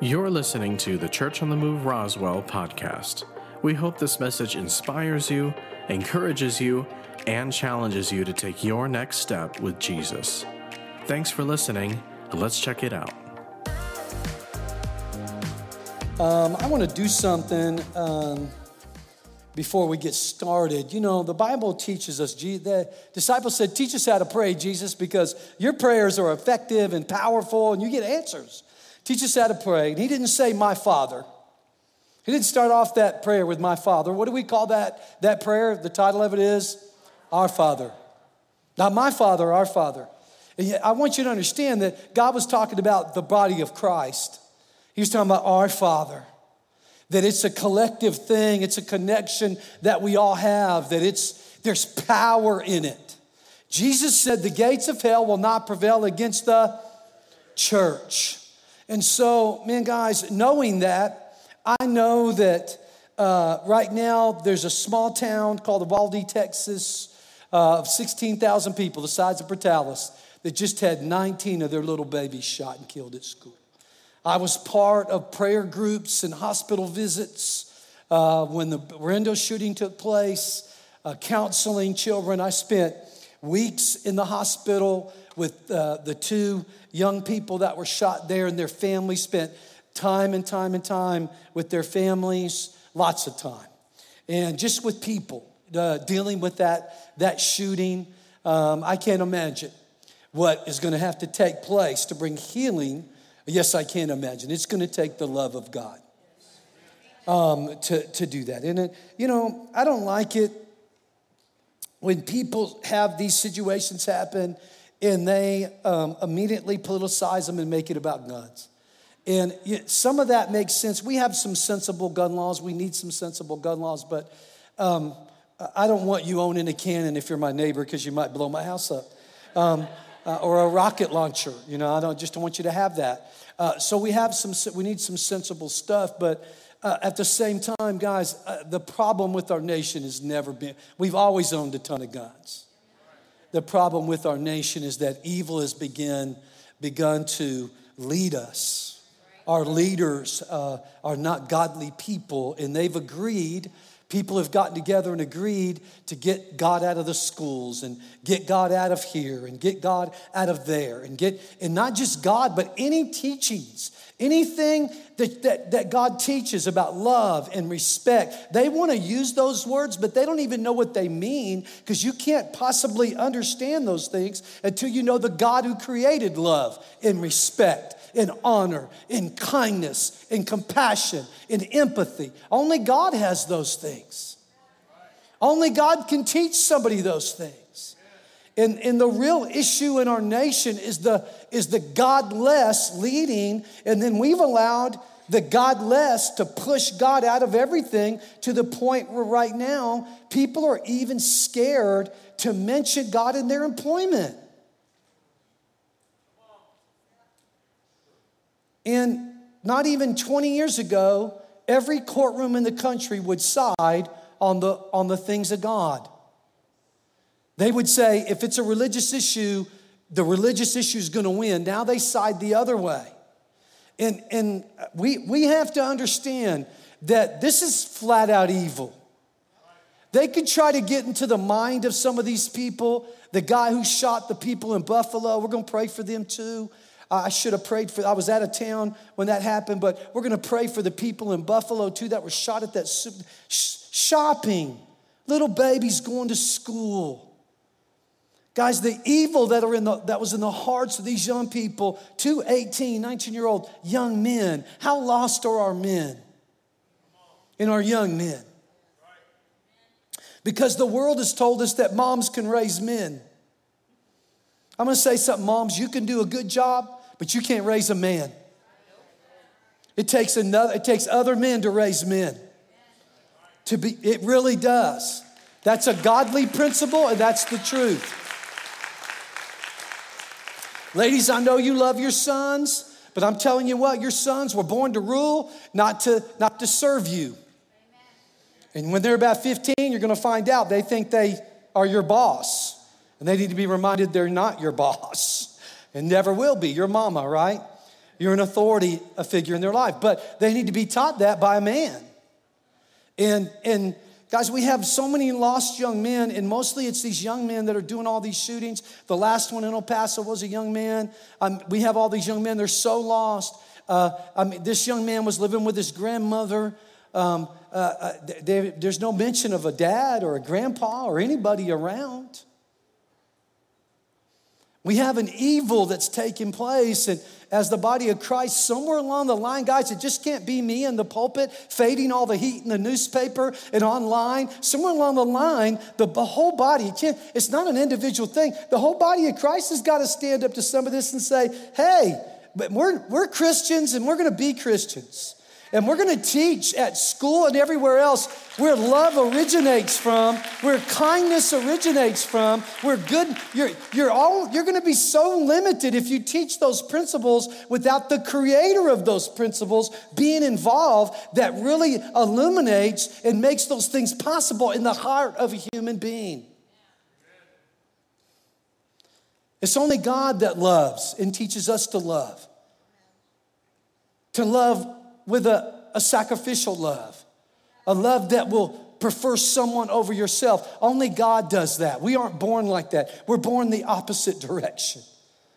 You're listening to the Church on the Move Roswell podcast. We hope this message inspires you, encourages you, and challenges you to take your next step with Jesus. Thanks for listening. Let's check it out. Um, I want to do something um, before we get started. You know, the Bible teaches us, the disciples said, Teach us how to pray, Jesus, because your prayers are effective and powerful and you get answers. Teach us how to pray. And he didn't say, My Father. He didn't start off that prayer with my Father. What do we call that, that prayer? The title of it is Our Father. Not my Father, our Father. And yet, I want you to understand that God was talking about the body of Christ. He was talking about our Father. That it's a collective thing, it's a connection that we all have, that it's there's power in it. Jesus said the gates of hell will not prevail against the church. And so, man, guys, knowing that, I know that uh, right now there's a small town called Uvalde, Texas, uh, of 16,000 people, the size of Portales, that just had 19 of their little babies shot and killed at school. I was part of prayer groups and hospital visits uh, when the Berrendo shooting took place, uh, counseling children. I spent weeks in the hospital with uh, the two young people that were shot there and their families, spent time and time and time with their families, lots of time. And just with people uh, dealing with that, that shooting, um, I can't imagine what is going to have to take place to bring healing. Yes, I can imagine. It's going to take the love of God um, to, to do that. And, it, you know, I don't like it when people have these situations happen and they um, immediately politicize them and make it about guns. And some of that makes sense. We have some sensible gun laws. We need some sensible gun laws, but um, I don't want you owning a cannon if you're my neighbor because you might blow my house up. Um, uh, or a rocket launcher. You know, I don't just don't want you to have that. Uh, so we have some, we need some sensible stuff, but uh, at the same time, guys, uh, the problem with our nation has never been, we've always owned a ton of guns. The problem with our nation is that evil has begun, begun to lead us. Our leaders uh, are not godly people, and they've agreed people have gotten together and agreed to get God out of the schools and get God out of here and get God out of there and get, and not just God, but any teachings Anything that, that, that, God teaches about love and respect, they want to use those words, but they don't even know what they mean because you can't possibly understand those things until you know the God who created love and respect and honor in kindness in compassion in empathy. Only God has those things. Only God can teach somebody those things. And, and the real issue in our nation is the, is the godless leading, and then we've allowed the godless to push God out of everything to the point where right now people are even scared to mention God in their employment. And not even 20 years ago, every courtroom in the country would side on the, on the things of God. They would say if it's a religious issue, the religious issue is going to win. Now they side the other way. And, and we, we have to understand that this is flat out evil. They could try to get into the mind of some of these people. The guy who shot the people in Buffalo, we're going to pray for them too. I should have prayed for, I was out of town when that happened, but we're going to pray for the people in Buffalo too that were shot at that shopping. Little babies going to school. Guys, the evil that, are in the, that was in the hearts of these young people, two 18, 19 year old young men, how lost are our men and our young men? Because the world has told us that moms can raise men. I'm gonna say something, moms, you can do a good job, but you can't raise a man. It takes another, it takes other men to raise men. To be, it really does. That's a godly principle, and that's the truth. Ladies, I know you love your sons, but I'm telling you what, your sons were born to rule, not to, not to serve you. And when they're about 15, you're to find out they think they are your boss. And they need to be reminded they're not your boss and never will be your mama, right? You're an authority a figure in their life, but they need to be taught that by a man. And and guys, we have so many lost young men, and mostly it's these young men that are doing all these shootings. The last one in El Paso was a young man. Um, we have all these young men; they're so lost. Uh, I mean, this young man was living with his grandmother. Um, uh, uh, they, there's no mention of a dad or a grandpa or anybody around. We have an evil that's taking place, and as the body of Christ, somewhere along the line, guys, it just can't be me in the pulpit fading all the heat in the newspaper and online. Somewhere along the line, the, whole body, it it's not an individual thing. The whole body of Christ has got to stand up to some of this and say, hey, but we're, we're Christians and we're going to be Christians. And we're going to teach at school and everywhere else where love originates from, where kindness originates from, where good, you're, you're, all, you're going to be so limited if you teach those principles without the creator of those principles being involved that really illuminates and makes those things possible in the heart of a human being. It's only God that loves and teaches us to love. To love with a, a sacrificial love, a love that will prefer someone over yourself. Only God does that. We aren't born like that. We're born the opposite direction.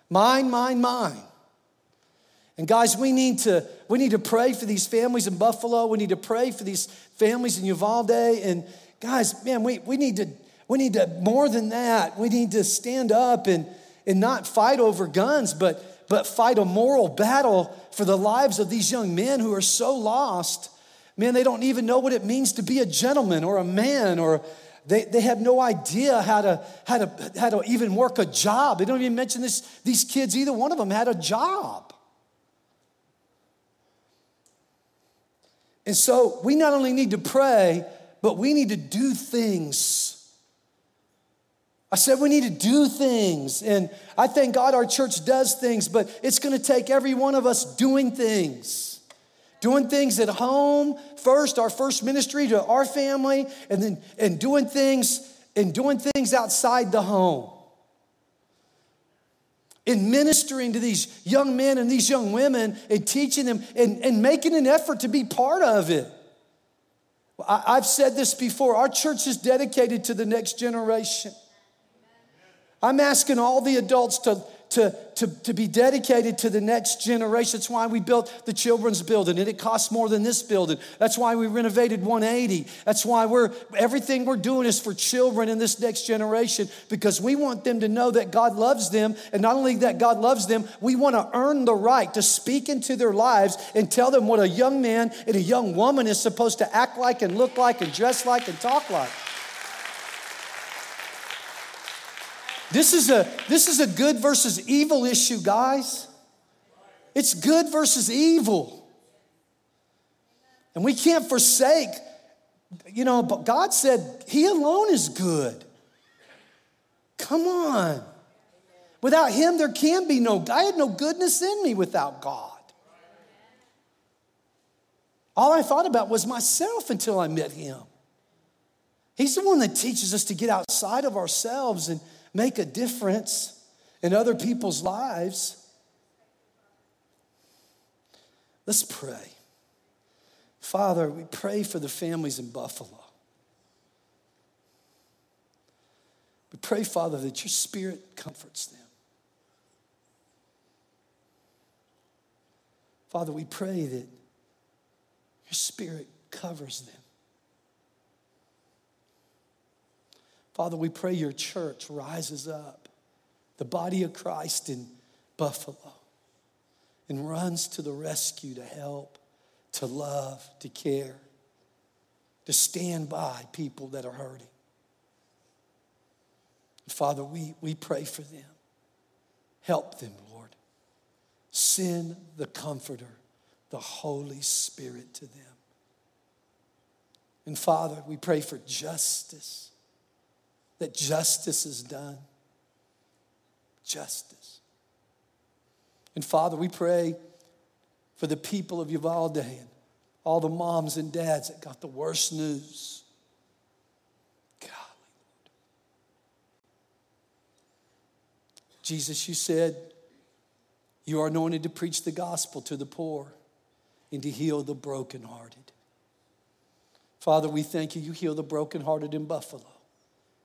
Mine, mine, mine. And guys, we need to we need to pray for these families in Buffalo. We need to pray for these families in Uvalde. And guys, man, we, we need to we need to more than that. We need to stand up and and not fight over guns, but but fight a moral battle for the lives of these young men who are so lost. Man, they don't even know what it means to be a gentleman or a man, or they, they have no idea how to, how, to, how to even work a job. They don't even mention this, these kids, either one of them had a job. And so we not only need to pray, but we need to do things I said we need to do things. And I thank God our church does things, but it's to take every one of us doing things. Doing things at home first, our first ministry to our family, and then and doing things and doing things outside the home. In ministering to these young men and these young women and teaching them and, and making an effort to be part of it. I, I've said this before our church is dedicated to the next generation. I'm asking all the adults to, to, to, to be dedicated to the next generation. That's why we built the children's building, and it costs more than this building. That's why we renovated 180. That's why we're everything we're doing is for children in this next generation because we want them to know that God loves them, and not only that God loves them, we want to earn the right to speak into their lives and tell them what a young man and a young woman is supposed to act like and look like and dress like and talk like. This is a this is a good versus evil issue, guys. It's good versus evil. And we can't forsake, you know, but God said He alone is good. Come on. Without Him, there can be no, I had no goodness in me without God. All I thought about was myself until I met Him. He's the one that teaches us to get outside of ourselves and make a difference in other people's lives. Let's pray. Father, we pray for the families in Buffalo. We pray, Father, that your spirit comforts them. Father, we pray that your spirit covers them. Father, we pray your church rises up, the body of Christ in Buffalo, and runs to the rescue to help, to love, to care, to stand by people that are hurting. Father, we, we pray for them. Help them, Lord. Send the Comforter, the Holy Spirit to them. And Father, we pray for justice that justice is done. Justice. And Father, we pray for the people of Uvalde and all the moms and dads that got the worst news. Lord. Jesus, you said You are anointed to preach the gospel to the poor and to heal the brokenhearted. Father, we thank you. You heal the brokenhearted in Buffalo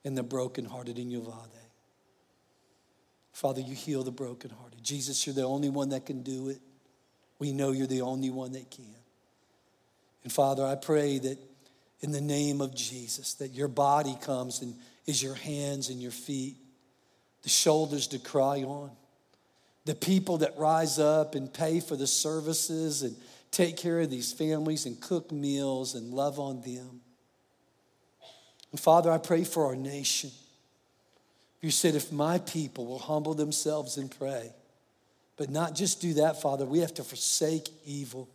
and the brokenhearted in Uvalde. Father, you heal the brokenhearted. Jesus, you're the only one that can do it. We know you're the only one that can. And Father, I pray that in the name of Jesus, that your body comes and is your hands and your feet, the shoulders to cry on, the people that rise up and pay for the services and take care of these families and cook meals and love on them. And Father, I pray for our nation. You said, if my people will humble themselves and pray, but not just do that, Father, we have to forsake evil.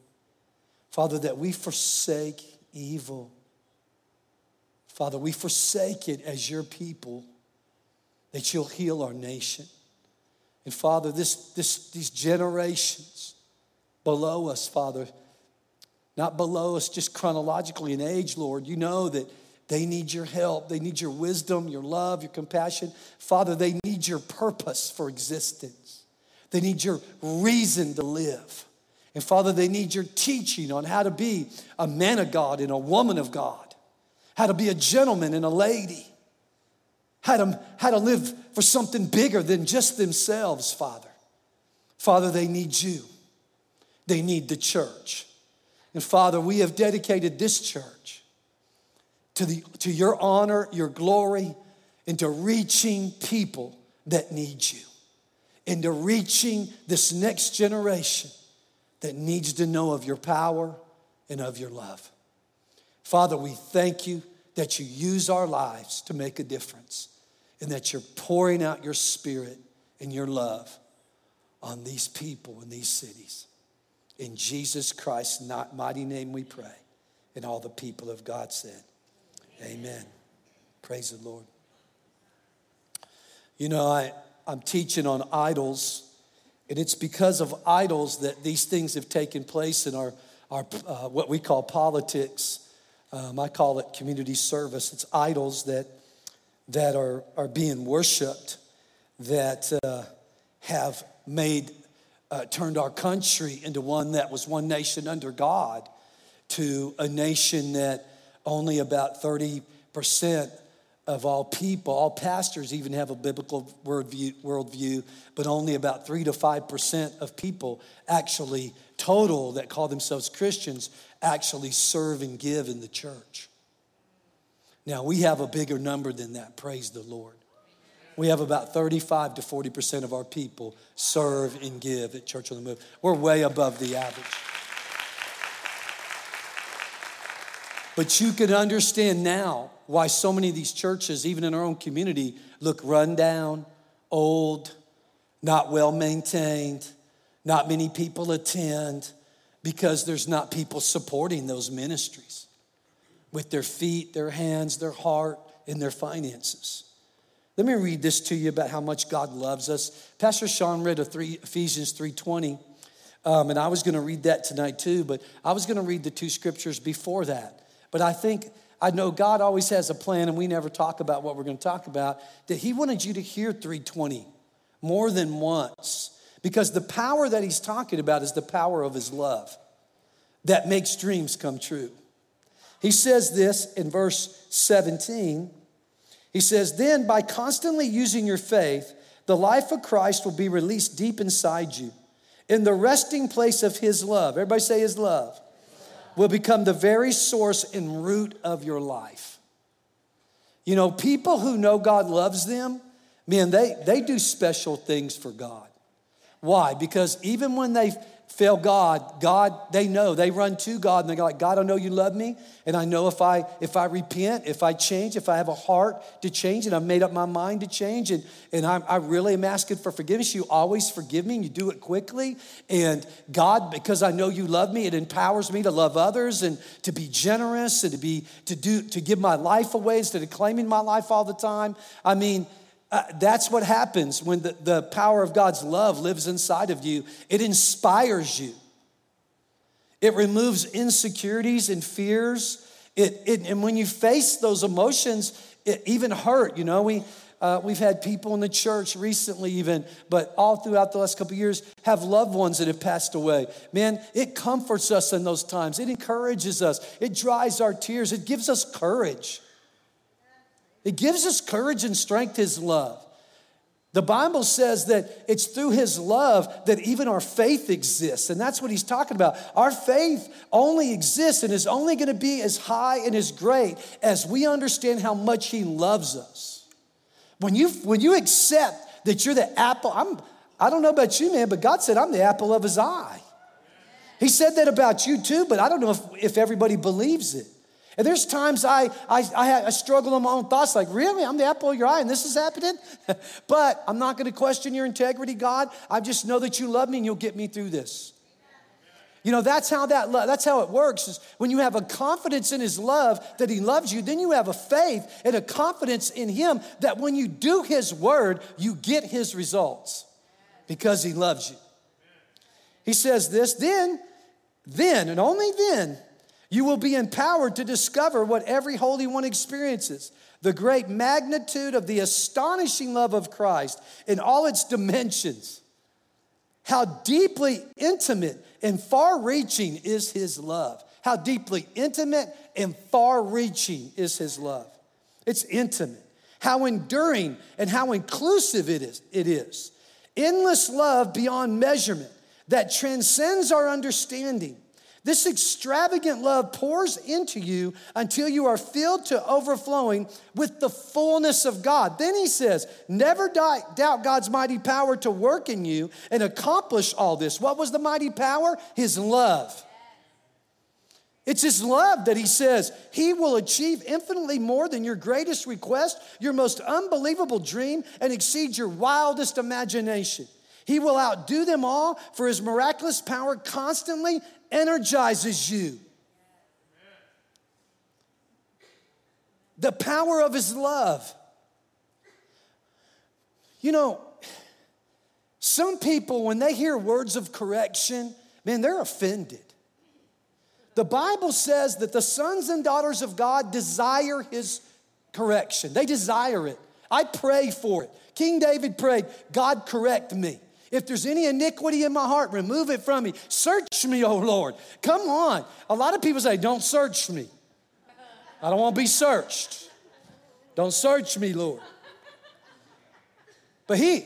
Father, that we forsake evil. Father, we forsake it as your people, that you'll heal our nation. And Father, this, this, these generations below us, Father, not below us just chronologically in age, Lord, you know that they need your help. They need your wisdom, your love, your compassion. Father, they need your purpose for existence. They need your reason to live. And Father, they need your teaching on how to be a man of God and a woman of God, how to be a gentleman and a lady, how to, how to live for something bigger than just themselves, Father. Father, they need you, they need the church. And Father, we have dedicated this church to, the, to your honor, your glory, and to reaching people that need you, and to reaching this next generation that needs to know of your power and of your love. Father, we thank you that you use our lives to make a difference and that you're pouring out your spirit and your love on these people in these cities. In Jesus Christ's mighty name we pray. And all the people of God said, Amen. Praise the Lord. You know, I, I'm teaching on idols, and it's because of idols that these things have taken place in our, our uh, what we call politics. Um, I call it community service. It's idols that, that are, are being worshiped, that uh, have made, uh, turned our country into one that was one nation under God to a nation that only about 30% of all people, all pastors even have a biblical worldview, worldview, but only about 3 to 5% of people actually, total, that call themselves Christians, actually serve and give in the church. Now, we have a bigger number than that, praise the Lord. We have about 35 to 40% of our people serve and give at Church on the Move. We're way above the average. But you can understand now why so many of these churches, even in our own community, look run down, old, not well maintained, not many people attend, because there's not people supporting those ministries with their feet, their hands, their heart, and their finances. Let me read this to you about how much God loves us. Pastor Sean read three, Ephesians 3.20, um, and I was going to read that tonight too, but I was going to read the two scriptures before that. But I think, I know God always has a plan, and we never talk about what we're going to talk about, that He wanted you to hear 320 more than once. Because the power that He's talking about is the power of His love that makes dreams come true. He says this in verse 17. He says, Then by constantly using your faith, the life of Christ will be released deep inside you in the resting place of His love. Everybody say His love will become the very source and root of your life. You know, people who know God loves them, man, they, they do special things for God. Why? Because even when they fail God, God, they know, they run to God and they're like, God, I know you love me. And I know if I if I repent, if I change, if I have a heart to change and I've made up my mind to change and, and I'm, I really am asking for forgiveness, you always forgive me and you do it quickly. And God, because I know you love me, it empowers me to love others and to be generous and to be to do to give my life away instead of claiming my life all the time. I mean, uh, that's what happens when the, the power of God's love lives inside of you. It inspires you, it removes insecurities and fears. It, it, and when you face those emotions, it even hurt. You know, we, uh, we've had people in the church recently, even, but all throughout the last couple years, have loved ones that have passed away. Man, it comforts us in those times. It encourages us. It dries our tears. It gives us courage. It gives us courage and strength, His love. The Bible says that it's through His love that even our faith exists. And that's what He's talking about. Our faith only exists and is only going to be as high and as great as we understand how much He loves us. When you, when you accept that you're the apple, I'm, I don't know about you, man, but God said, I'm the apple of His eye. He said that about you too, but I don't know if, if everybody believes it. And there's times I, I, I, I struggle in my own thoughts, like, really? I'm the apple of your eye and this is happening? but I'm not going to question your integrity, God. I just know that you love me and you'll get me through this. You know, that's how that that's how it works. Is when you have a confidence in his love that he loves you, then you have a faith and a confidence in him that when you do his word, you get his results because he loves you. He says this, then, then, and only then you will be empowered to discover what every Holy One experiences the great magnitude of the astonishing love of Christ in all its dimensions. How deeply intimate and far reaching is His love. How deeply intimate and far reaching is His love. It's intimate. How enduring and how inclusive it is. It is. Endless love beyond measurement that transcends our understanding this extravagant love pours into you until you are filled to overflowing with the fullness of God. Then he says, Never doubt God's mighty power to work in you and accomplish all this. What was the mighty power? His love. It's His love that He says He will achieve infinitely more than your greatest request, your most unbelievable dream, and exceed your wildest imagination. He will outdo them all, for His miraculous power constantly energizes you. The power of his love. You know, some people, when they hear words of correction, man, they're offended. The Bible says that the sons and daughters of God desire his correction, they desire it. I pray for it. King David prayed, God, correct me. If there's any iniquity in my heart, remove it from me. Search me, O Lord. Come on. A lot of people say, Don't search me. I don't want to be searched. Don't search me, Lord. But he,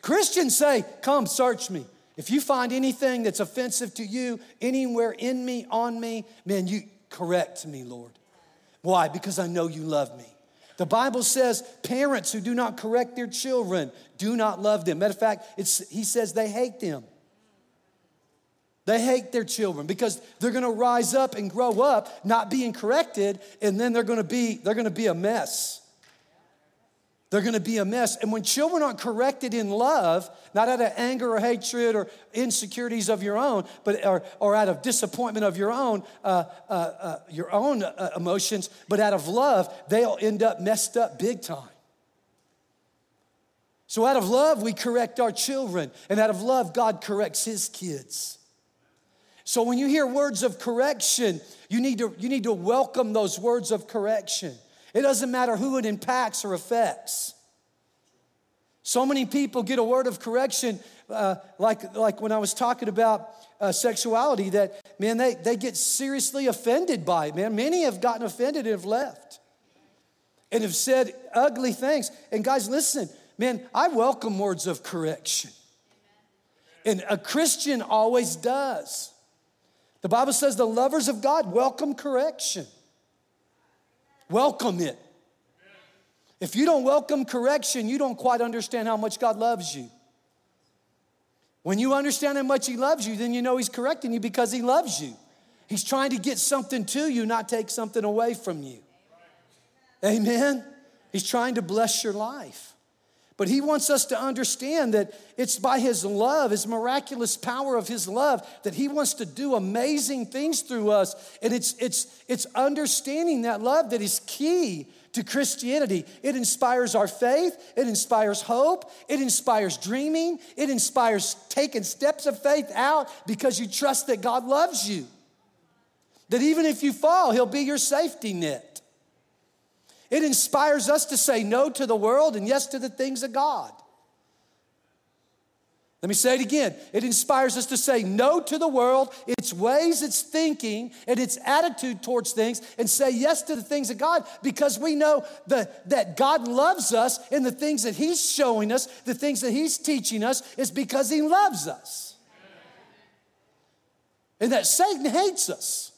Christians say, Come, search me. If you find anything that's offensive to you, anywhere in me, on me, man, you correct me, Lord. Why? Because I know you love me. The Bible says parents who do not correct their children do not love them. Matter of fact, it's, he says they hate them. They hate their children because they're going to rise up and grow up not being corrected, and then they're going to be they're going to be a mess they're going to be a mess. And when children aren't corrected in love, not out of anger or hatred or insecurities of your own, but or, or out of disappointment of your own, uh, uh, uh, your own uh, emotions, but out of love, they'll end up messed up big time. So out of love, we correct our children, and out of love, God corrects His kids. So when you hear words of correction, you need to you need to welcome those words of correction. It doesn't matter who it impacts or affects. So many people get a word of correction, uh, like, like when I was talking about uh, sexuality, that, man, they, they get seriously offended by it, man. Many have gotten offended and have left and have said ugly things. And guys, listen, man, I welcome words of correction. And a Christian always does. The Bible says the lovers of God welcome correction. Welcome it. If you don't welcome correction, you don't quite understand how much God loves you. When you understand how much He loves you, then you know He's correcting you because He loves you. He's trying to get something to you, not take something away from you. Amen? He's trying to bless your life. But he wants us to understand that it's by his love, his miraculous power of his love, that he wants to do amazing things through us. And it's, it's, it's understanding that love that is key to Christianity. It inspires our faith, it inspires hope, it inspires dreaming, it inspires taking steps of faith out because you trust that God loves you. That even if you fall, he'll be your safety net. It inspires us to say no to the world and yes to the things of God. Let me say it again. It inspires us to say no to the world, its ways, its thinking, and its attitude towards things, and say yes to the things of God because we know that, that God loves us and the things that He's showing us, the things that He's teaching us, is because He loves us. And that Satan hates us.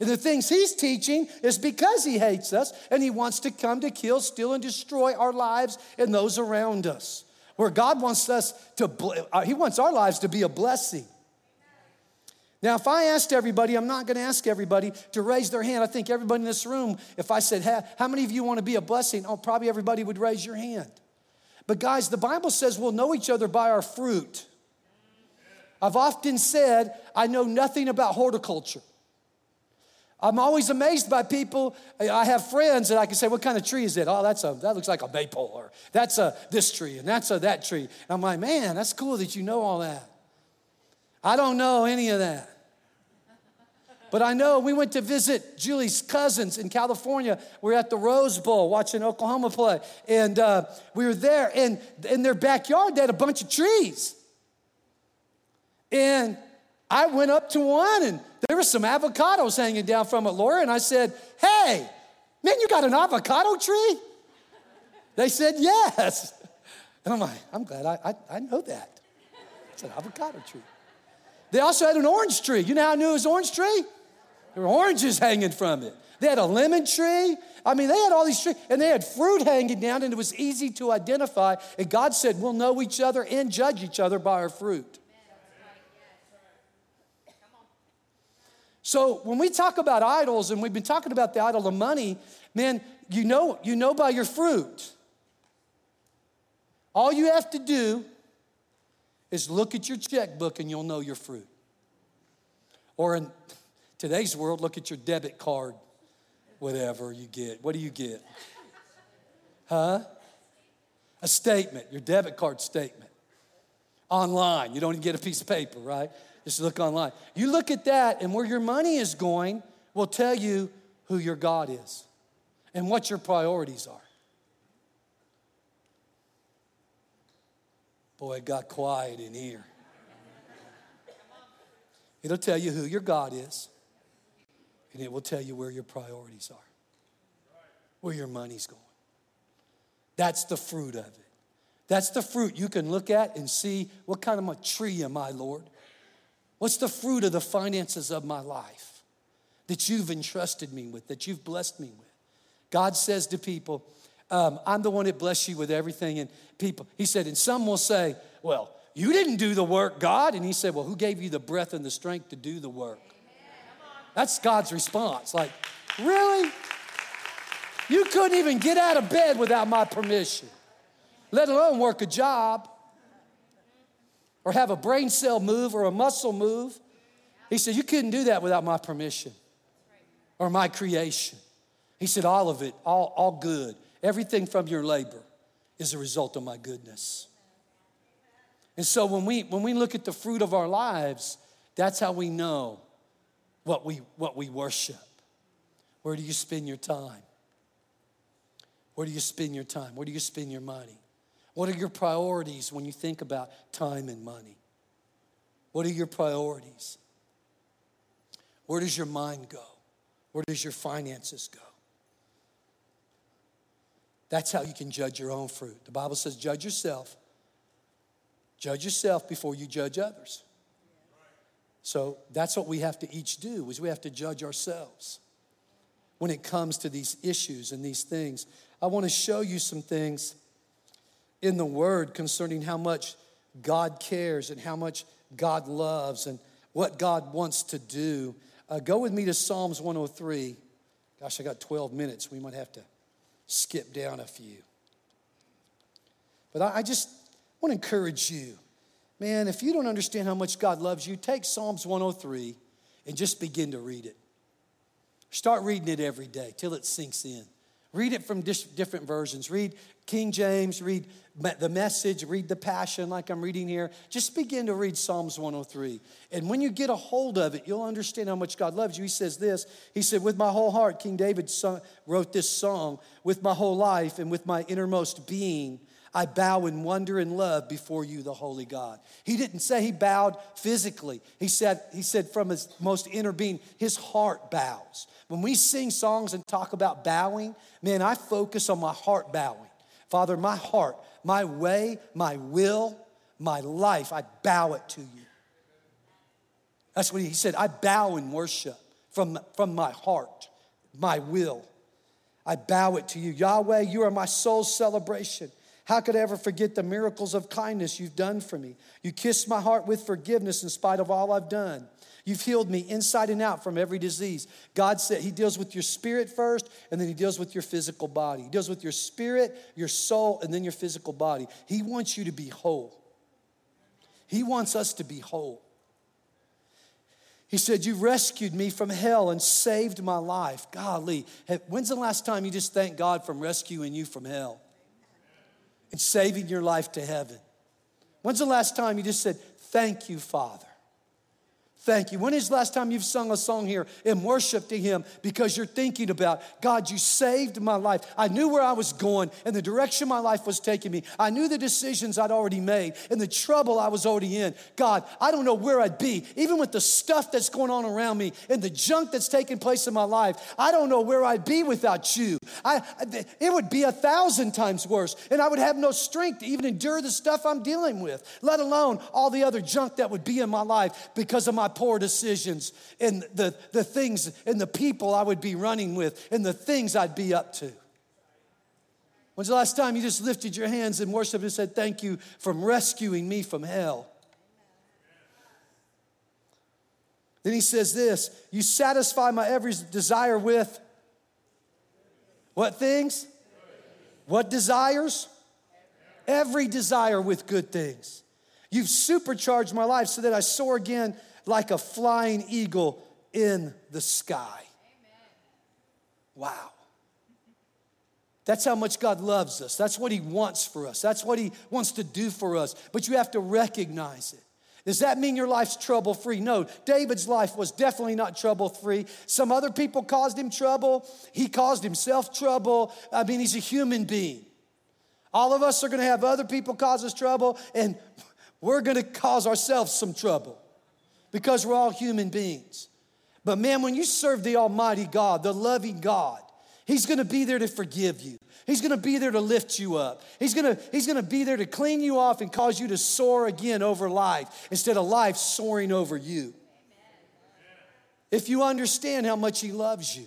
And the things he's teaching is because he hates us and he wants to come to kill, steal, and destroy our lives and those around us where God wants us to, uh, He wants our lives to be a blessing. Now, if I asked everybody, I'm not going to ask everybody to raise their hand. I think everybody in this room, if I said, hey, How many of you want to be a blessing? Oh, probably everybody would raise your hand. But, guys, the Bible says we'll know each other by our fruit. I've often said, I know nothing about horticulture. I'm always amazed by people. I have friends that I can say, "What kind of tree is it?" Oh, that's a that looks like a maple, or that's a this tree, and that's a that tree. And I'm like, man, that's cool that you know all that. I don't know any of that. But I know we went to visit Julie's cousins in California. We are at the Rose Bowl watching Oklahoma play. And uh, we were there, and in their backyard, they had a bunch of trees. And I went up to one, and there were some avocados hanging down from it, Laura. And I said, Hey, man, you got an avocado tree? They said, Yes. And I'm like, I'm glad I, I, I know that. It's an avocado tree. They also had an orange tree. You know how I knew it was orange tree? There were oranges hanging from it. They had a lemon tree. I mean, they had all these trees, and they had fruit hanging down, and it was easy to identify. And God said, We'll know each other and judge each other by our fruit. So when we talk about idols, and we've been talking about the idol of money, man, you know, you know by your fruit. All you have to do is look at your checkbook and you'll know your fruit. Or in today's world, look at your debit card, whatever you get. What do you get? Huh? A statement, your debit card statement. Online, you don't even get a piece of paper, right? Just look online. You look at that, and where your money is going will tell you who your God is and what your priorities are. Boy, it got quiet in here. It'll tell you who your God is, and it will tell you where your priorities are, where your money's going. That's the fruit of it. That's the fruit you can look at and see what kind of a tree am I, Lord? What's the fruit of the finances of my life that you've entrusted me with, that you've blessed me with? God says to people, um, I'm the one that bless you with everything. And people, He said, and some will say, Well, you didn't do the work, God. And He said, Well, who gave you the breath and the strength to do the work? That's God's response. Like, really? You couldn't even get out of bed without my permission, let alone work a job or have a brain cell move or a muscle move. He said, You couldn't do that without my permission or my creation. He said, All of it, all, all good, everything from your labor is a result of my goodness. And so when we, when we look at the fruit of our lives, that's how we know what we, what we worship. Where do you spend your time? Where do you spend your time? Where do you spend your money? What are your priorities when you think about time and money? What are your priorities? Where does your mind go? Where does your finances go? That's how you can judge your own fruit. The Bible says, judge yourself. Judge yourself before you judge others. So that's what we have to each do is we have to judge ourselves when it comes to these issues and these things. I want to show you some things in the Word concerning how much God cares and how much God loves and what God wants to do. Uh, go with me to Psalms 103. Gosh, I got 12 minutes. We might have to skip down a few. But I, I just want to encourage you. Man, if you don't understand how much God loves you, take Psalms 103 and just begin to read it. Start reading it every day till it sinks in. Read it from different versions. Read King James, read the message, read the passion like I'm reading here. Just begin to read Psalms 103. And when you get a hold of it, you'll understand how much God loves you. He says this He said, With my whole heart, King David wrote this song, with my whole life and with my innermost being. I bow in wonder and love before you, the holy God. He didn't say he bowed physically. He said, he said from his most inner being, his heart bows. When we sing songs and talk about bowing, man, I focus on my heart bowing. Father, my heart, my way, my will, my life, I bow it to you. That's what he said. I bow in worship from, from my heart, my will. I bow it to you. Yahweh, you are my soul's celebration. How could I ever forget the miracles of kindness you've done for me? You kissed my heart with forgiveness in spite of all I've done. You've healed me inside and out from every disease. God said He deals with your spirit first, and then He deals with your physical body. He deals with your spirit, your soul, and then your physical body. He wants you to be whole. He wants us to be whole. He said, You rescued me from hell and saved my life. Golly, when's the last time you just thanked God from rescuing you from hell and saving your life to heaven? When's the last time you just said, Thank you, Father? Thank you. When is the last time you've sung a song here in worship to Him because you're thinking about, God, you saved my life. I knew where I was going and the direction my life was taking me. I knew the decisions I'd already made and the trouble I was already in. God, I don't know where I'd be, even with the stuff that's going on around me and the junk that's taking place in my life. I don't know where I'd be without you. I, it would be a thousand times worse, and I would have no strength to even endure the stuff I'm dealing with, let alone all the other junk that would be in my life because of my poor decisions and the, the things and the people I would be running with and the things I'd be up to. When's the last time you just lifted your hands and worshiped and said, Thank you for rescuing me from hell? Then he says this You satisfy my every desire with what things? What desires? Every desire with good things. You've supercharged my life so that I soar again like a flying eagle in the sky. Wow. That's how much God loves us. That's what He wants for us. That's what He wants to do for us. But you have to recognize it. Does that mean your life's trouble free? No, David's life was definitely not trouble free. Some other people caused him trouble. He caused himself trouble. I mean, he's a human being. All of us are going to have other people cause us trouble, and we're going to cause ourselves some trouble because we're all human beings. But man, when you serve the Almighty God, the loving God, He's gonna be there to forgive you. He's gonna be there to lift you up. He's gonna, he's gonna be there to clean you off and cause you to soar again over life instead of life soaring over you. If you understand how much He loves you,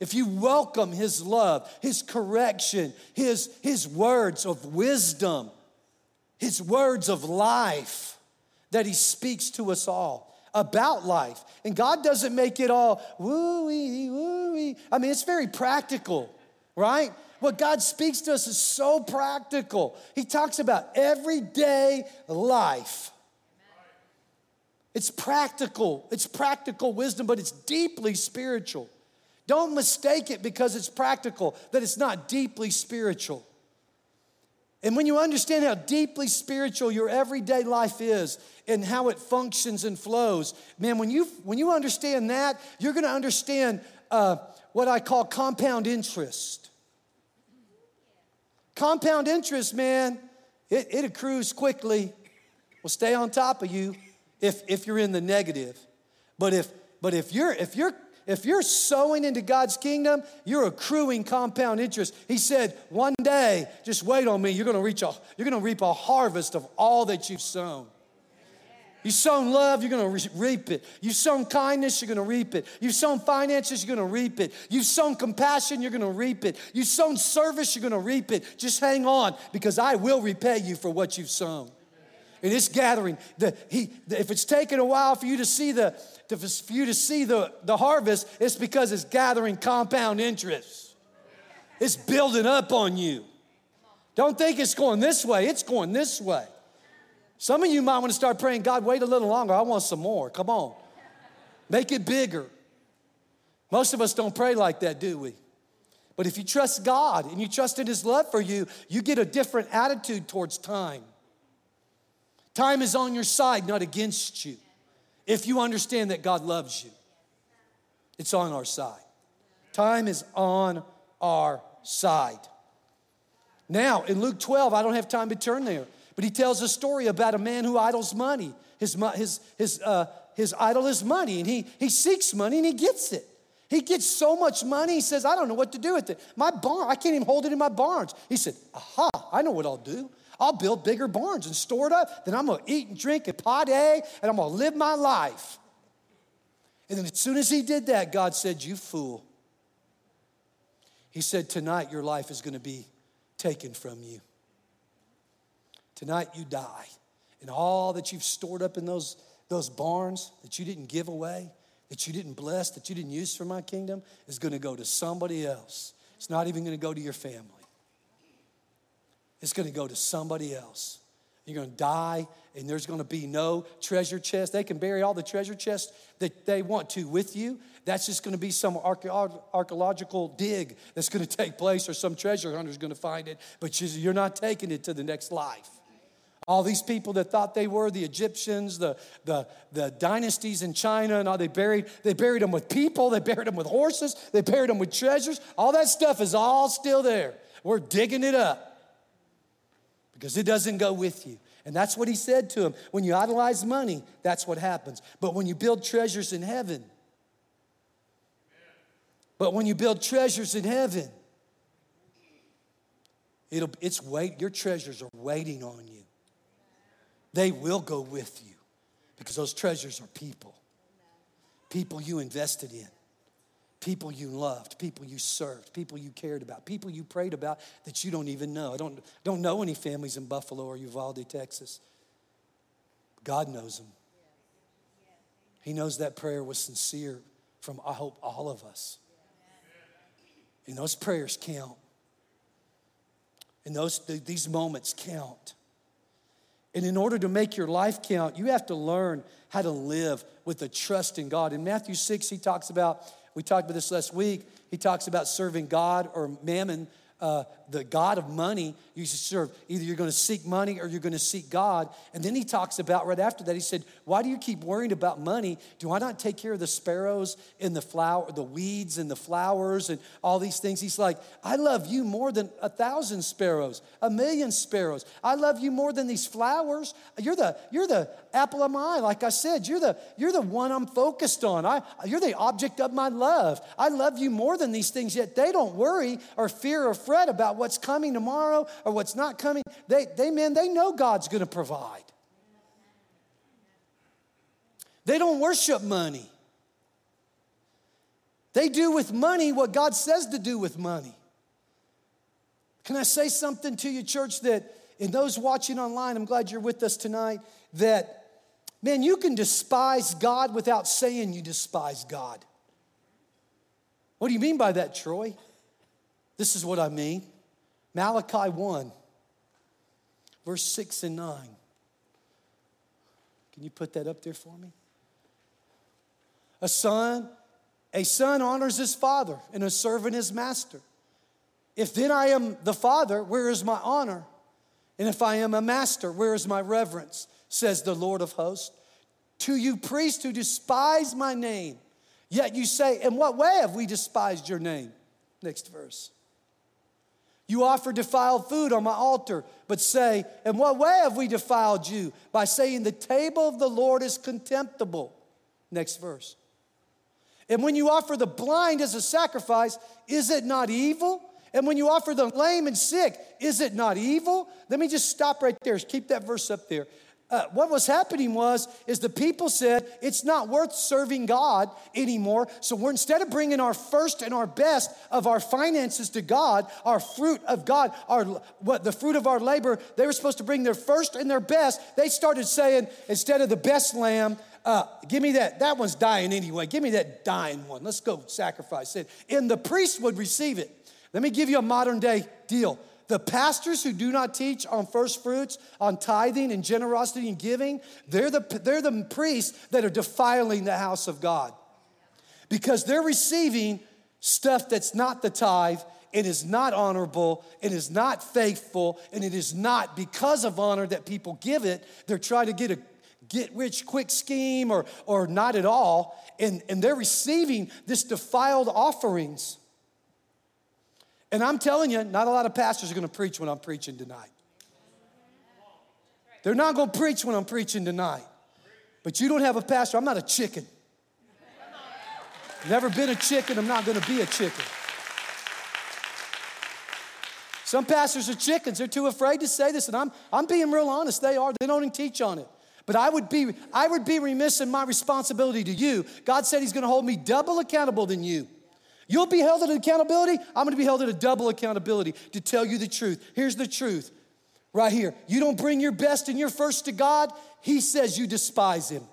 if you welcome His love, His correction, His, his words of wisdom, His words of life, that He speaks to us all about life. And God doesn't make it all woo-wee, woo-wee. I mean, it's very practical, right? What God speaks to us is so practical. He talks about everyday life. It's practical. It's practical wisdom, but it's deeply spiritual. Don't mistake it because it's practical, that it's not deeply spiritual. And when you understand how deeply spiritual your everyday life is and how it functions and flows, man, when you, when you understand that, you're gonna understand uh, what I call compound interest. Compound interest, man, it, it accrues quickly, will stay on top of you if, if you're in the negative. But if, but if you're, if you're if you're sowing into God's kingdom, you're accruing compound interest. He said, one day, just wait on me, you're gonna reach a, you're gonna reap a harvest of all that you've sown. You've sown love, you're gonna reap it. You've sown kindness, you're gonna reap it. You've sown finances, you're gonna reap it. You've sown compassion, you're gonna reap it. You've sown service, you're gonna reap it. Just hang on because I will repay you for what you've sown. In this gathering, the, he, the, if it's taken a while for you to see the, to, for you to see the, the harvest, it's because it's gathering compound interest. It's building up on you. Don't think it's going this way, it's going this way. Some of you might want to start praying, God, wait a little longer. I want some more. Come on. Make it bigger. Most of us don't pray like that, do we? But if you trust God and you trust in His love for you, you get a different attitude towards time. Time is on your side, not against you. If you understand that God loves you, it's on our side. Time is on our side. Now, in Luke 12, I don't have time to turn there, but he tells a story about a man who idles money. His, his, his, uh, his idol is money, and he, he seeks money and he gets it. He gets so much money, he says, I don't know what to do with it. My barn, I can't even hold it in my barns. He said, Aha, I know what I'll do. I'll build bigger barns and store it up. Then I'm gonna eat and drink and party, and I'm gonna live my life. And then as soon as he did that, God said, You fool. He said, Tonight your life is going to be taken from you. Tonight you die. And all that you've stored up in those, those barns that you didn't give away, that you didn't bless, that you didn't use for my kingdom, is going to go to somebody else. It's not even going to go to your family, it's going to go to somebody else. You're going to die, and there's going to be no treasure chest. They can bury all the treasure chests that they want to with you. That's just going to be some archaeological dig that's going to take place, or some treasure hunter's going to find it, but you're not taking it to the next life. All these people that thought they were the Egyptians, the, the, the dynasties in China, and all they buried, they buried them with people, they buried them with horses, they buried them with treasures. All that stuff is all still there. We're digging it up because it doesn't go with you. And that's what he said to him. When you idolize money, that's what happens. But when you build treasures in heaven, but when you build treasures in heaven, it'll, it's wait, your treasures are waiting on you. They will go with you because those treasures are people. People you invested in people you loved, people you served, people you cared about, people you prayed about that you don't even know. I don't, don't know any families in Buffalo or Uvalde, Texas. God knows them. He knows that prayer was sincere from, I hope, all of us. And those prayers count. And those, these moments count. And in order to make your life count, you have to learn how to live with a trust in God. In Matthew 6, he talks about we talked about this last week. He talks about serving God or mammon uh, the God of money, you should serve. Either you're going to seek money or you're going to seek God. And then he talks about right after that, he said, Why do you keep worrying about money? Do I not take care of the sparrows and the flower, the weeds and the flowers and all these things? He's like, I love you more than a thousand sparrows, a million sparrows. I love you more than these flowers. You're the, you're the apple of my eye. Like I said, you're the, you're the one I'm focused on. I, you're the object of my love. I love you more than these things, yet they don't worry or fear or fret about what's coming tomorrow or what's not coming. They, they man, they know God's going to provide. They don't worship money. They do with money what God says to do with money. Can I say something to you, church, that in those watching online, I'm glad you're with us tonight, that, man, you can despise God without saying you despise God. What do you mean by that, Troy? This is what I mean. Malachi 1, verse 6 and 9. Can you put that up there for me? A son, a son honors his father, and a servant his master. If then I am the father, where is my honor? And if I am a master, where is my reverence? Says the Lord of hosts. To you priests who despise my name, yet you say, In what way have we despised your name? Next verse. You offer defiled food on my altar, but say, In what way have we defiled you? By saying, The table of the Lord is contemptible. Next verse. And when you offer the blind as a sacrifice, is it not evil? And when you offer the lame and sick, is it not evil? Let me just stop right there. Keep that verse up there uh, what was happening was is the people said it's not worth serving god anymore. So we're instead of bringing our first and our best of our finances to god our fruit of god our what the fruit of our labor they were supposed to bring their first and their best. They started saying instead of the best lamb uh, give me that that one's dying anyway. Give me that dying one. Let's go sacrifice it. And the priest would receive it. Let me give you a modern day deal the pastors who do not teach on first fruits, on tithing and generosity and giving, they're the, they're the priests that are defiling the house of God because they're receiving stuff that's not the tithe and is not honorable and is not faithful and it is not because of honor that people give it. They're trying to get a get rich quick scheme or, or not at all. And, and they're receiving this defiled offerings. And I'm telling you, not a lot of pastors are going to preach when I'm preaching tonight. They're not going to preach when I'm preaching tonight. But you don't have a pastor. I'm not a chicken. Never been a chicken. I'm not going to be a chicken. Some pastors are chickens. They're too afraid to say this, and I'm, I'm being real honest. They are. They don't even teach on it. But I would be I would be remiss in my responsibility to you. God said He's going to hold me double accountable than you. You'll be held at accountability. I'm going to be held at a double accountability to tell you the truth. Here's the truth, right here. You don't bring your best and your first to God. He says you despise Him.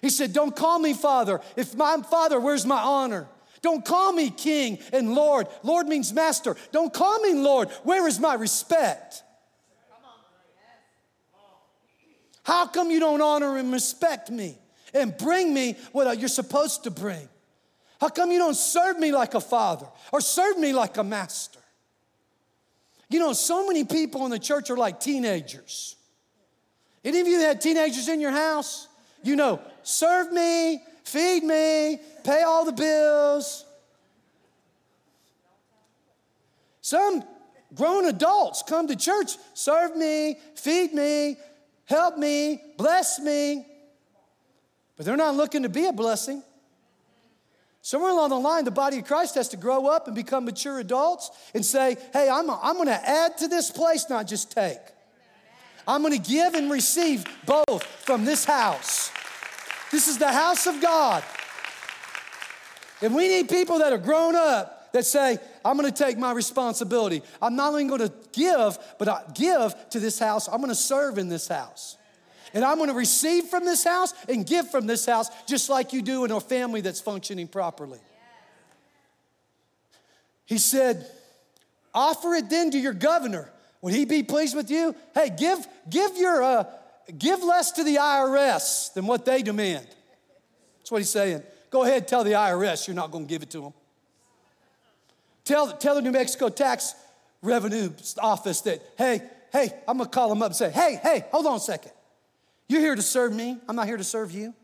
He said, "Don't call me Father. If I'm Father, where's my honor?" Don't call me king and Lord. Lord means master. Don't call me Lord. Where is my respect? How come you don't honor and respect me and bring me what uh, you're supposed to bring? How come you don't serve me like a father or serve me like a master? You know, so many people in the church are like teenagers. Any of you had teenagers in your house? You know, serve me, feed me, pay all the bills. Some grown adults come to church, serve me, feed me, help me, bless me. But they're not looking to be a blessing. Somewhere along the line, the body of Christ has to grow up and become mature adults and say, hey, I'm, I'm going to add to this place, not just take. I'm going to give and receive both from this house. This is the house of God. And we need people that are grown up that say, I'm gonna take my responsibility. I'm not only gonna give, but I give to this house, I'm gonna serve in this house. And I'm gonna receive from this house and give from this house, just like you do in a family that's functioning properly. He said, Offer it then to your governor. Would he be pleased with you? Hey, give, give your uh, give less to the IRS than what they demand. That's what he's saying. Go ahead, tell the IRS you're not going to give it to them. Tell, tell the New Mexico tax revenue office that, hey, hey, I'm going to call them up and say, hey, hey, hold on a second. You're here to serve me. I'm not here to serve you.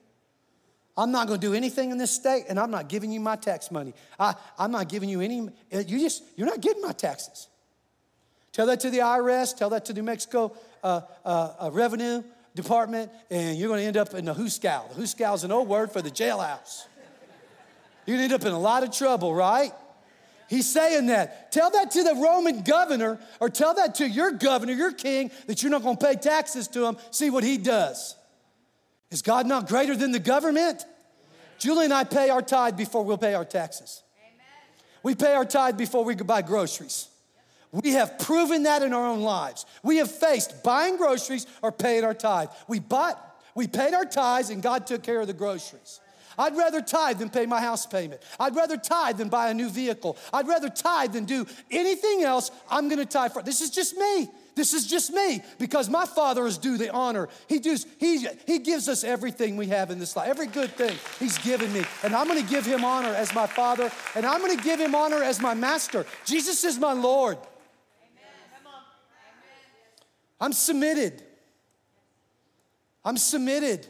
I'm not going to do anything in this state, and I'm not giving you my tax money. I, I'm not giving you any, you just, you're not getting my taxes. Tell that to the IRS, tell that to the New Mexico uh, uh, uh, Revenue Department, and you're going to end up in the hooskow. The hooskow is an old word for the jailhouse. You're going to end up in a lot of trouble, right? He's saying that. Tell that to the Roman governor, or tell that to your governor, your king, that you're not going to pay taxes to him. See what he does. Is God not greater than the government? Julie and I pay our tithe before we'll pay our taxes. Amen. We pay our tithe before we buy groceries. We have proven that in our own lives. We have faced buying groceries or paying our tithe. We bought, we paid our tithes, and God took care of the groceries. I'd rather tithe than pay my house payment. I'd rather tithe than buy a new vehicle. I'd rather tithe than do anything else. I'm going to tithe for. This is just me. This is just me because my Father is due the honor. He, does, he, he gives us everything we have in this life, every good thing He's given me. And I'm going to give Him honor as my Father, and I'm going to give Him honor as my Master. Jesus is my Lord. I'm submitted. I'm submitted.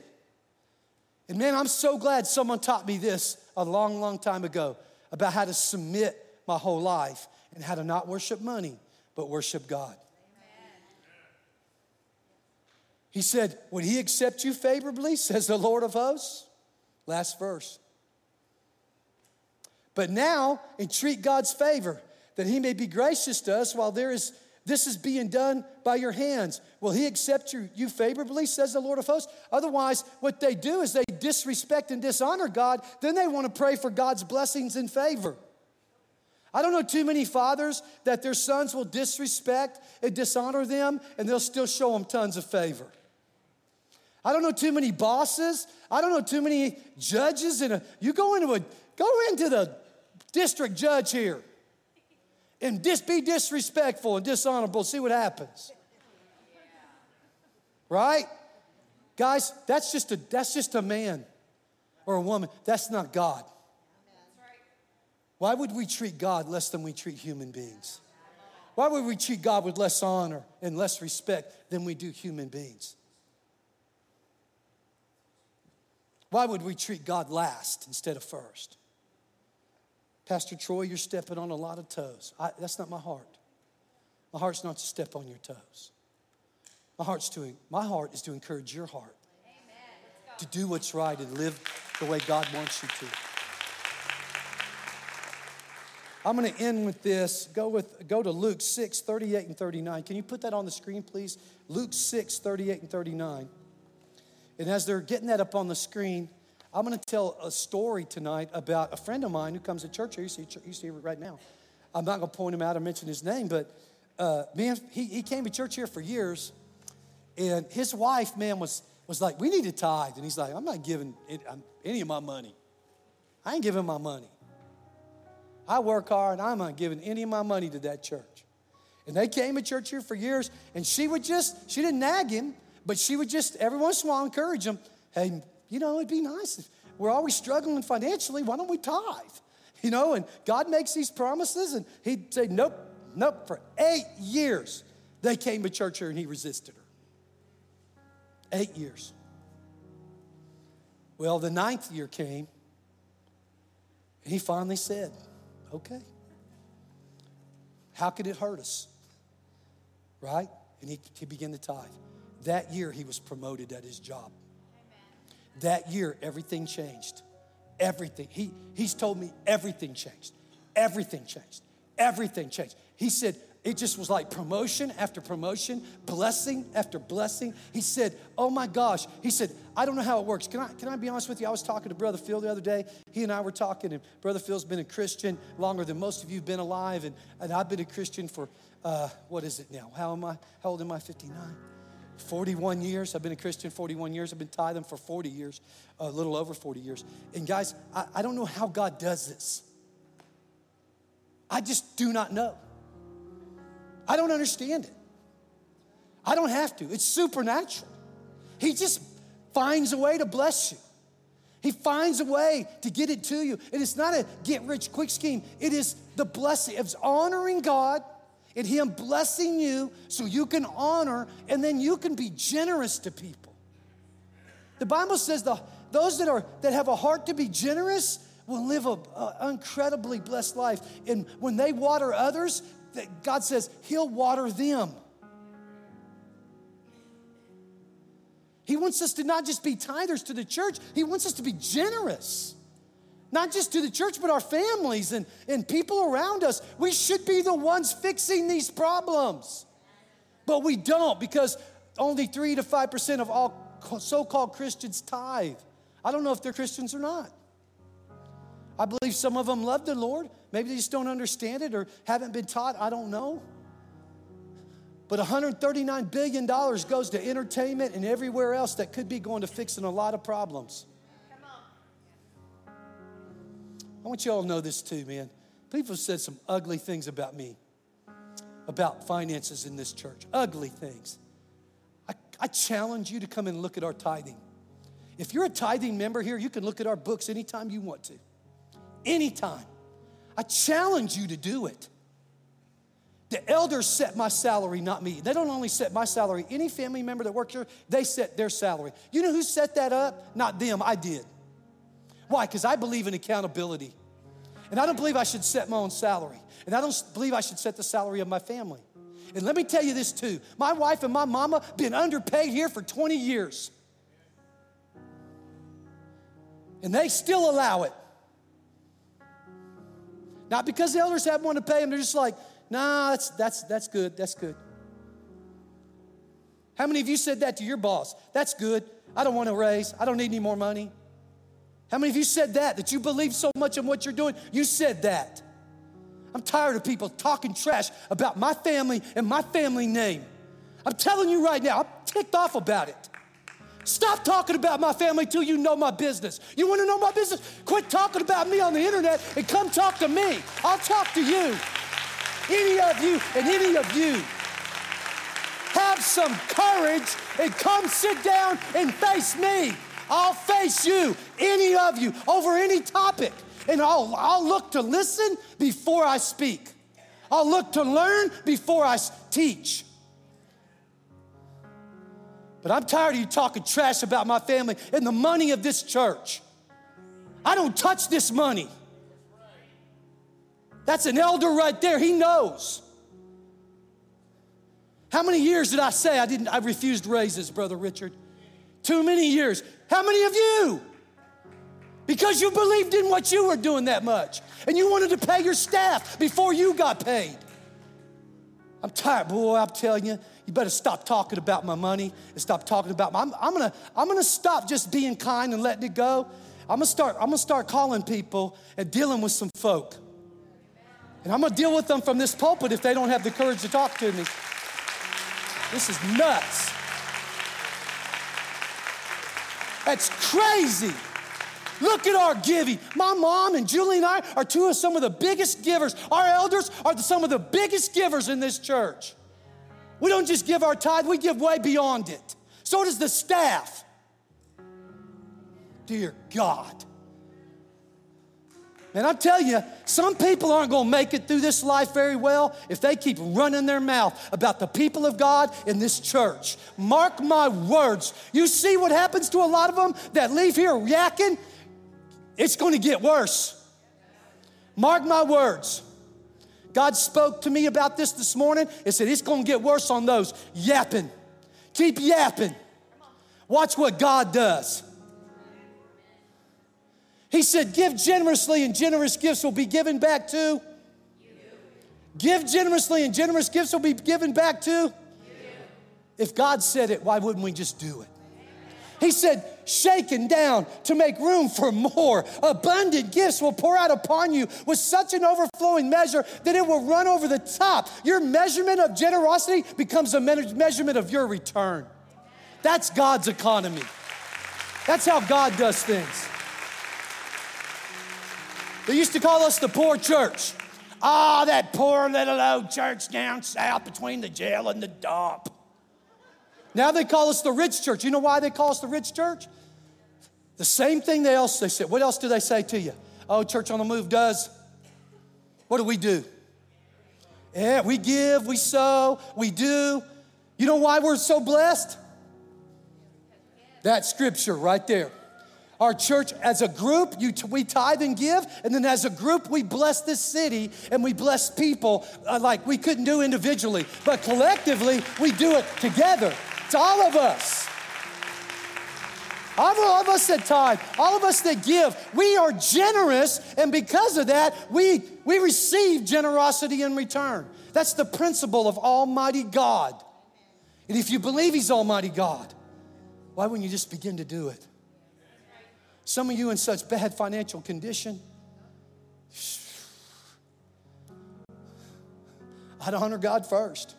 And man, I'm so glad someone taught me this a long, long time ago about how to submit my whole life and how to not worship money, but worship God. He said, Would he accept you favorably, says the Lord of hosts? Last verse. But now entreat God's favor that he may be gracious to us while there is this is being done by your hands. Will he accept you, you favorably, says the Lord of hosts? Otherwise, what they do is they disrespect and dishonor God. Then they want to pray for God's blessings and favor. I don't know too many fathers that their sons will disrespect and dishonor them, and they'll still show them tons of favor. I don't know too many bosses. I don't know too many judges. In a, you go into a go into the district judge here and just be disrespectful and dishonorable, see what happens. Right? Guys, that's just a that's just a man or a woman. That's not God. Why would we treat God less than we treat human beings? Why would we treat God with less honor and less respect than we do human beings? Why would we treat God last instead of first? Pastor Troy, you're stepping on a lot of toes. I, that's not my heart. My heart's not to step on your toes. My heart's to my heart is to encourage your heart to do what's right and live the way God wants you to. I'm going to end with this. Go with go to Luke 6, 38 and 39. Can you put that on the screen, please? Luke 6, 38 and 39. And as they're getting that up on the screen, I'm going to tell a story tonight about a friend of mine who comes to church here. You see, you see right now. I'm not going to point him out or mention his name, but uh, man, he, he came to church here for years. And his wife, man, was, was like, We need to tithe. And he's like, I'm not giving any of my money. I ain't giving my money. I work hard, I'm not giving any of my money to that church. And they came to church here for years, and she would just, she didn't nag him, but she would just every once in a while encourage him, hey, you know, it'd be nice if we're always struggling financially, why don't we tithe? You know, and God makes these promises, and he'd say, nope, nope. For eight years, they came to church here and he resisted her. Eight years. Well, the ninth year came, and he finally said, okay. How could it hurt us? Right? And he, he began to tithe. That year, he was promoted at his job. That year, everything changed. Everything. He, he's told me everything changed. Everything changed. Everything changed. He said, it just was like promotion after promotion, blessing after blessing. He said, Oh my gosh. He said, I don't know how it works. Can I, can I be honest with you? I was talking to Brother Phil the other day. He and I were talking, and Brother Phil's been a Christian longer than most of you have been alive. And, and I've been a Christian for, uh, what is it now? How am I? How old am I? 59? 41 years. I've been a Christian 41 years. I've been tithing for 40 years, a little over 40 years. And guys, I, I don't know how God does this. I just do not know. I don't understand it. I don't have to. It's supernatural. He just finds a way to bless you. He finds a way to get it to you. And it's not a get rich quick scheme, it is the blessing. It's honoring God and Him blessing you so you can honor and then you can be generous to people. The Bible says the, those that, are, that have a heart to be generous will live an incredibly blessed life. And when they water others, that God says He'll water them. He wants us to not just be tithers to the church, He wants us to be generous. Not just to the church, but our families and, and people around us. We should be the ones fixing these problems. But we don't because only 3 to 5% of all so called Christians tithe. I don't know if they're Christians or not. I believe some of them love the Lord. Maybe they just don't understand it or haven't been taught. I don't know. But $139 billion goes to entertainment and everywhere else that could be going to fixing a lot of problems. I want you all to know this too, man. People have said some ugly things about me, about finances in this church. Ugly things. I, I challenge you to come and look at our tithing. If you're a tithing member here, you can look at our books anytime you want to anytime. I challenge you to do it. The elders set my salary, not me. They don't only set my salary, any family member that works here, they set their salary. You know who set that up? Not them, I did. Why? Because I believe in accountability. And I don't believe I should set my own salary. And I don't believe I should set the salary of my family. And let me tell you this too my wife and my mama been underpaid here for 20 years. And they still allow it. Not because the elders have one to pay them, they're just like, nah, that's, that's, that's good, that's good. How many of you said that to your boss? That's good. I don't want to raise. I don't need any more money. How many of you said that? That you believe so much in what you're doing? You said that. I'm tired of people talking trash about my family and my family name. I'm telling you right now, I'm ticked off about it. Stop talking about my family till you know my business. You want to know my business? Quit talking about me on the internet and come talk to me. I'll talk to you. Any of you and any of you. Have some courage and come sit down and face me. I'll face you, any of you, over any topic. And I'll, I'll look to listen before I speak. I'll look to learn before I teach. But I'm tired of you talking trash about my family and the money of this church. I don't touch this money. That's an elder right there. He knows. How many years did I say I didn't I refused raises, brother Richard? Too many years. How many of you? Because you believed in what you were doing that much and you wanted to pay your staff before you got paid. I'm tired, boy, I'm telling you. You better stop talking about my money and stop talking about my, I'm, I'm gonna I'm gonna stop just being kind and letting it go. I'm gonna start, I'm gonna start calling people and dealing with some folk. And I'm gonna deal with them from this pulpit if they don't have the courage to talk to me. This is nuts. That's crazy. Look at our giving. My mom and Julie and I are two of some of the biggest givers. Our elders are some of the biggest givers in this church. We don't just give our tithe, we give way beyond it. So does the staff. Dear God. And I'm telling you, some people aren't going to make it through this life very well if they keep running their mouth about the people of God in this church. Mark my words. You see what happens to a lot of them that leave here yakking? It's going to get worse. Mark my words. God spoke to me about this this morning. He said, It's going to get worse on those yapping. Keep yapping. Watch what God does. He said, Give generously, and generous gifts will be given back to. You. Give generously, and generous gifts will be given back to. You. If God said it, why wouldn't we just do it? He said, shaken down to make room for more. Abundant gifts will pour out upon you with such an overflowing measure that it will run over the top. Your measurement of generosity becomes a measurement of your return. That's God's economy. That's how God does things. They used to call us the poor church. Ah, oh, that poor little old church down south between the jail and the dump. Now they call us the rich church. You know why they call us the rich church? The same thing they else they said. What else do they say to you? Oh, Church on the Move does. What do we do? Yeah, we give, we sow, we do. You know why we're so blessed? That scripture right there. Our church, as a group, you, we tithe and give, and then as a group, we bless this city and we bless people uh, like we couldn't do individually, but collectively, we do it together. It's all of us. All of us that tithe, all of us that give, we are generous, and because of that, we, we receive generosity in return. That's the principle of Almighty God. And if you believe He's Almighty God, why wouldn't you just begin to do it? Some of you in such bad financial condition. I'd honor God first.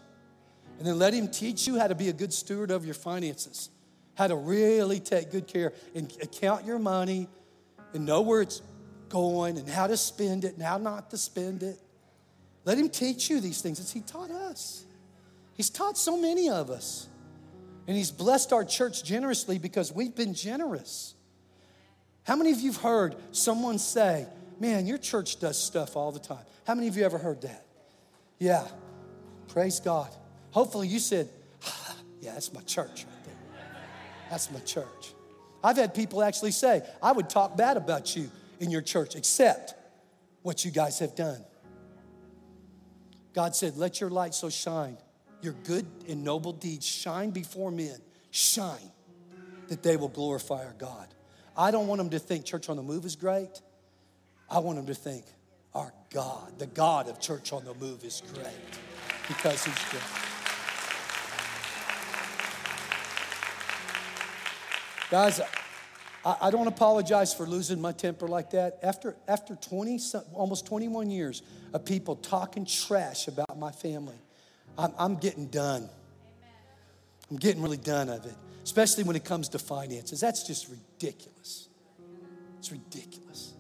And then let Him teach you how to be a good steward of your finances, how to really take good care and account your money and know where it's going and how to spend it and how not to spend it. Let Him teach you these things as He taught us. He's taught so many of us. And He's blessed our church generously because we've been generous. How many of you have heard someone say, Man, your church does stuff all the time? How many of you ever heard that? Yeah, praise God. Hopefully, you said, Yeah, that's my church right there. That's my church. I've had people actually say, I would talk bad about you in your church, except what you guys have done. God said, Let your light so shine, your good and noble deeds shine before men, shine, that they will glorify our God. I don't want them to think Church on the Move is great. I want them to think our God, the God of Church on the Move, is great because He's great. Guys, I, I don't apologize for losing my temper like that. After, after 20, almost 21 years of people talking trash about my family, I'm, I'm getting done. I'm getting really done of it, especially when it comes to finances. That's just ridiculous. It's ridiculous.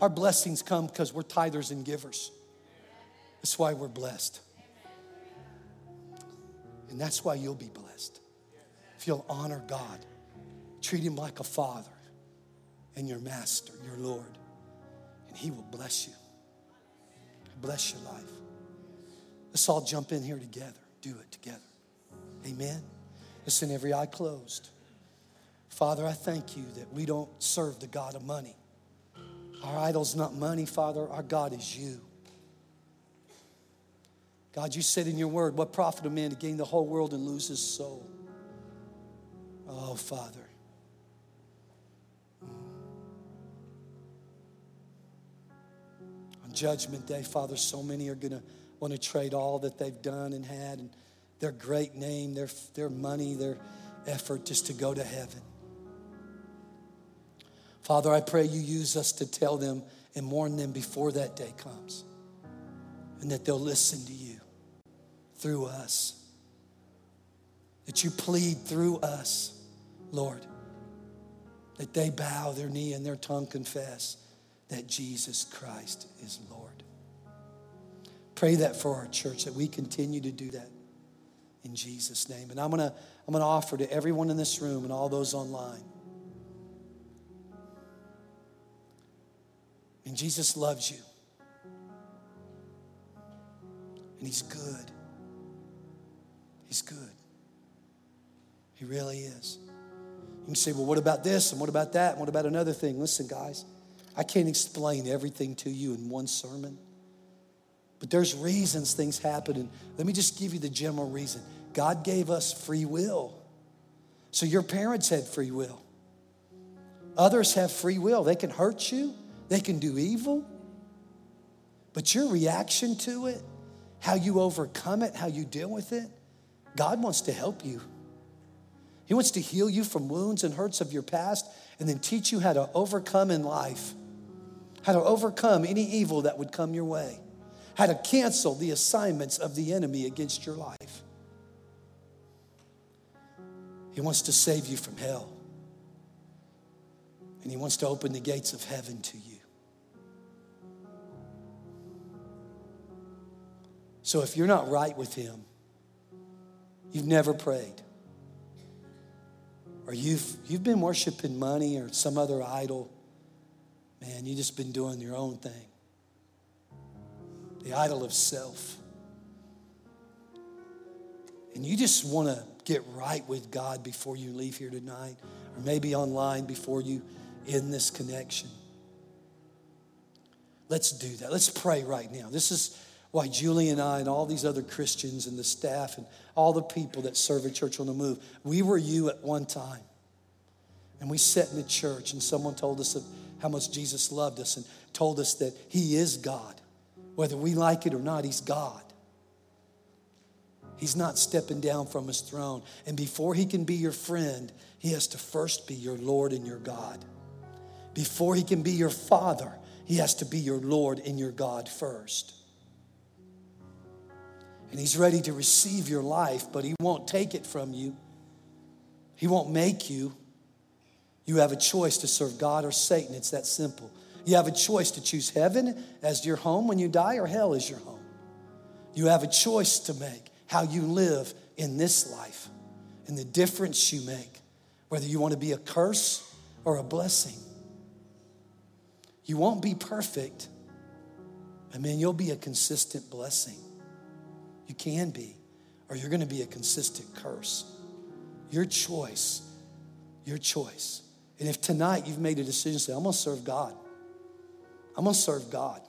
Our blessings come because we're tithers and givers. That's why we're blessed. And that's why you'll be blessed. If you'll honor God Treat him like a father and your master, your Lord, and he will bless you. Bless your life. Let's all jump in here together. Do it together. Amen. Listen, every eye closed. Father, I thank you that we don't serve the God of money. Our idol's not money, Father. Our God is you. God, you said in your word, what profit a man to gain the whole world and lose his soul? Oh, Father. On Judgment Day, Father, so many are going to want to trade all that they've done and had and their great name, their, their money, their effort just to go to heaven. Father, I pray you use us to tell them and warn them before that day comes and that they'll listen to you through us. That you plead through us, Lord. That they bow their knee and their tongue confess that Jesus Christ is Lord. Pray that for our church, that we continue to do that in Jesus' name. And I'm gonna, I'm gonna offer to everyone in this room and all those online. And Jesus loves you. And He's good. He's good. He really is. You can say, well, what about this? And what about that? And what about another thing? Listen, guys, I can't explain everything to you in one sermon. But there's reasons things happen. And let me just give you the general reason God gave us free will. So your parents had free will. Others have free will. They can hurt you, they can do evil. But your reaction to it, how you overcome it, how you deal with it, God wants to help you. He wants to heal you from wounds and hurts of your past and then teach you how to overcome in life, how to overcome any evil that would come your way how to cancel the assignments of the enemy against your life. He wants to save you from hell. And He wants to open the gates of heaven to you. So if you're not right with Him, you've never prayed, or you've, you've been worshiping money or some other idol, man, you've just been doing your own thing the idol of self. And you just want to get right with God before you leave here tonight, or maybe online before you end this connection. Let's do that. Let's pray right now. This is why Julie and I and all these other Christians and the staff and all the people that serve at Church on the Move, we were you at one time. And we sat in the church and someone told us of how much Jesus loved us and told us that He is God. Whether we like it or not, He's God. He's not stepping down from His throne. And before He can be your friend, He has to first be your Lord and your God. Before He can be your Father, He has to be your Lord and your God first. And He's ready to receive your life, but He won't take it from you. He won't make you. You have a choice to serve God or Satan. It's that simple. You have a choice to choose heaven as your home when you die or hell as your home. You have a choice to make how you live in this life and the difference you make, whether you want to be a curse or a blessing. You won't be perfect. I mean, you'll be a consistent blessing. You can be, or you're going to be a consistent curse. Your choice, your choice. And if tonight you've made a decision, say, I'm going to serve God. I'm going to serve God.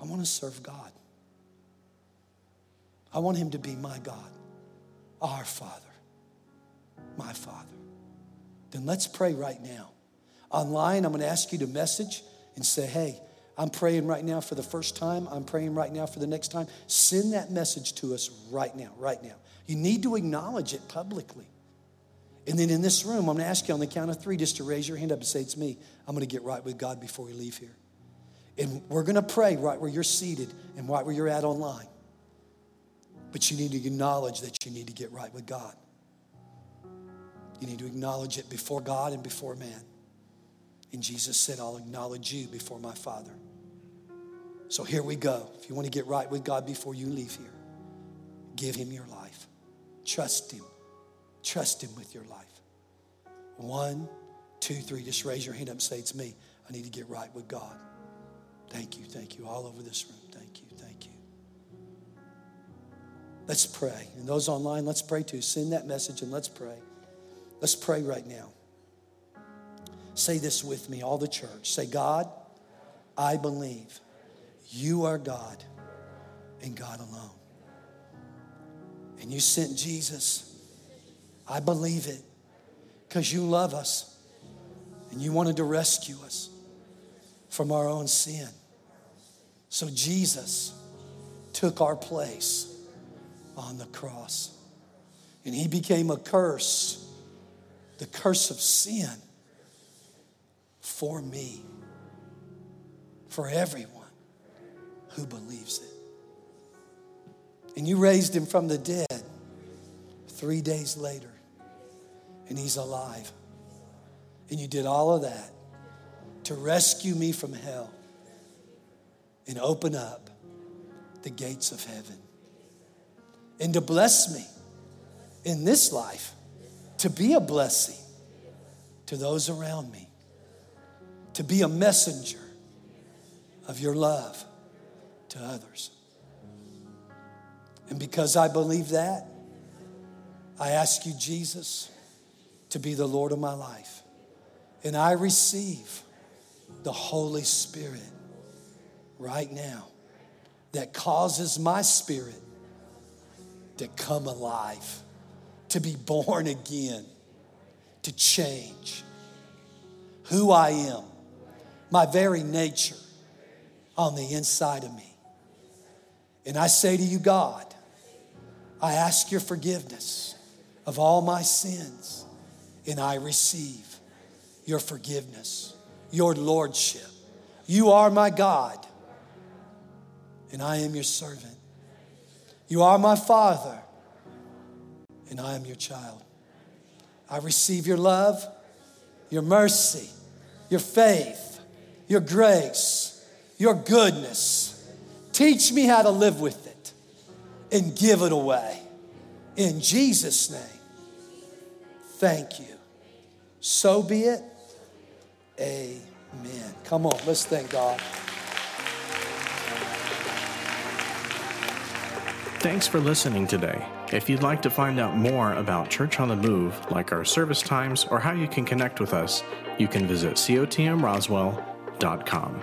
I want to serve God. I want Him to be my God, our Father, my Father. Then let's pray right now. Online, I'm going to ask you to message and say, hey, I'm praying right now for the first time. I'm praying right now for the next time. Send that message to us right now, right now. You need to acknowledge it publicly. And then in this room, I'm going to ask you on the count of three just to raise your hand up and say, It's me. I'm going to get right with God before we leave here. And we're going to pray right where you're seated and right where you're at online. But you need to acknowledge that you need to get right with God. You need to acknowledge it before God and before man. And Jesus said, I'll acknowledge you before my Father. So here we go. If you want to get right with God before you leave here, give Him your life, trust Him Trust Him with your life. One, two, three. Just raise your hand up and say, It's me. I need to get right with God. Thank you, thank you. All over this room. Let's pray. And those online, let's pray too. Send that message and let's pray. Let's pray right now. Say this with me, all the church. Say, God, I believe you are God and God alone. And you sent Jesus. I believe it because you love us and you wanted to rescue us from our own sin. So Jesus took our place on the cross and he became a curse, the curse of sin for me, for everyone who believes it. And you raised him from the dead three days later, and he's alive. And you did all of that to rescue me from hell and open up the gates of heaven and to bless me in this life, to be a blessing to those around me, to be a messenger of your love to others. And because I believe that, I ask you, Jesus, to be the Lord of my life. And I receive the Holy Spirit right now that causes my spirit to come alive, to be born again, to change who I am, my very nature on the inside of me. And I say to you, God, I ask your forgiveness of all my sins, and I receive your forgiveness, your lordship. You are my God, and I am your servant. You are my Father, and I am your child. I receive your love, your mercy, your faith, your grace, your goodness. Teach me how to live with it and give it away. In Jesus' name, thank you. So be it. Amen. Come on, let's thank God. Thanks for listening today. If you'd like to find out more about Church on the Move, like our service times or how you can connect with us, you can visit cotmroswell.com.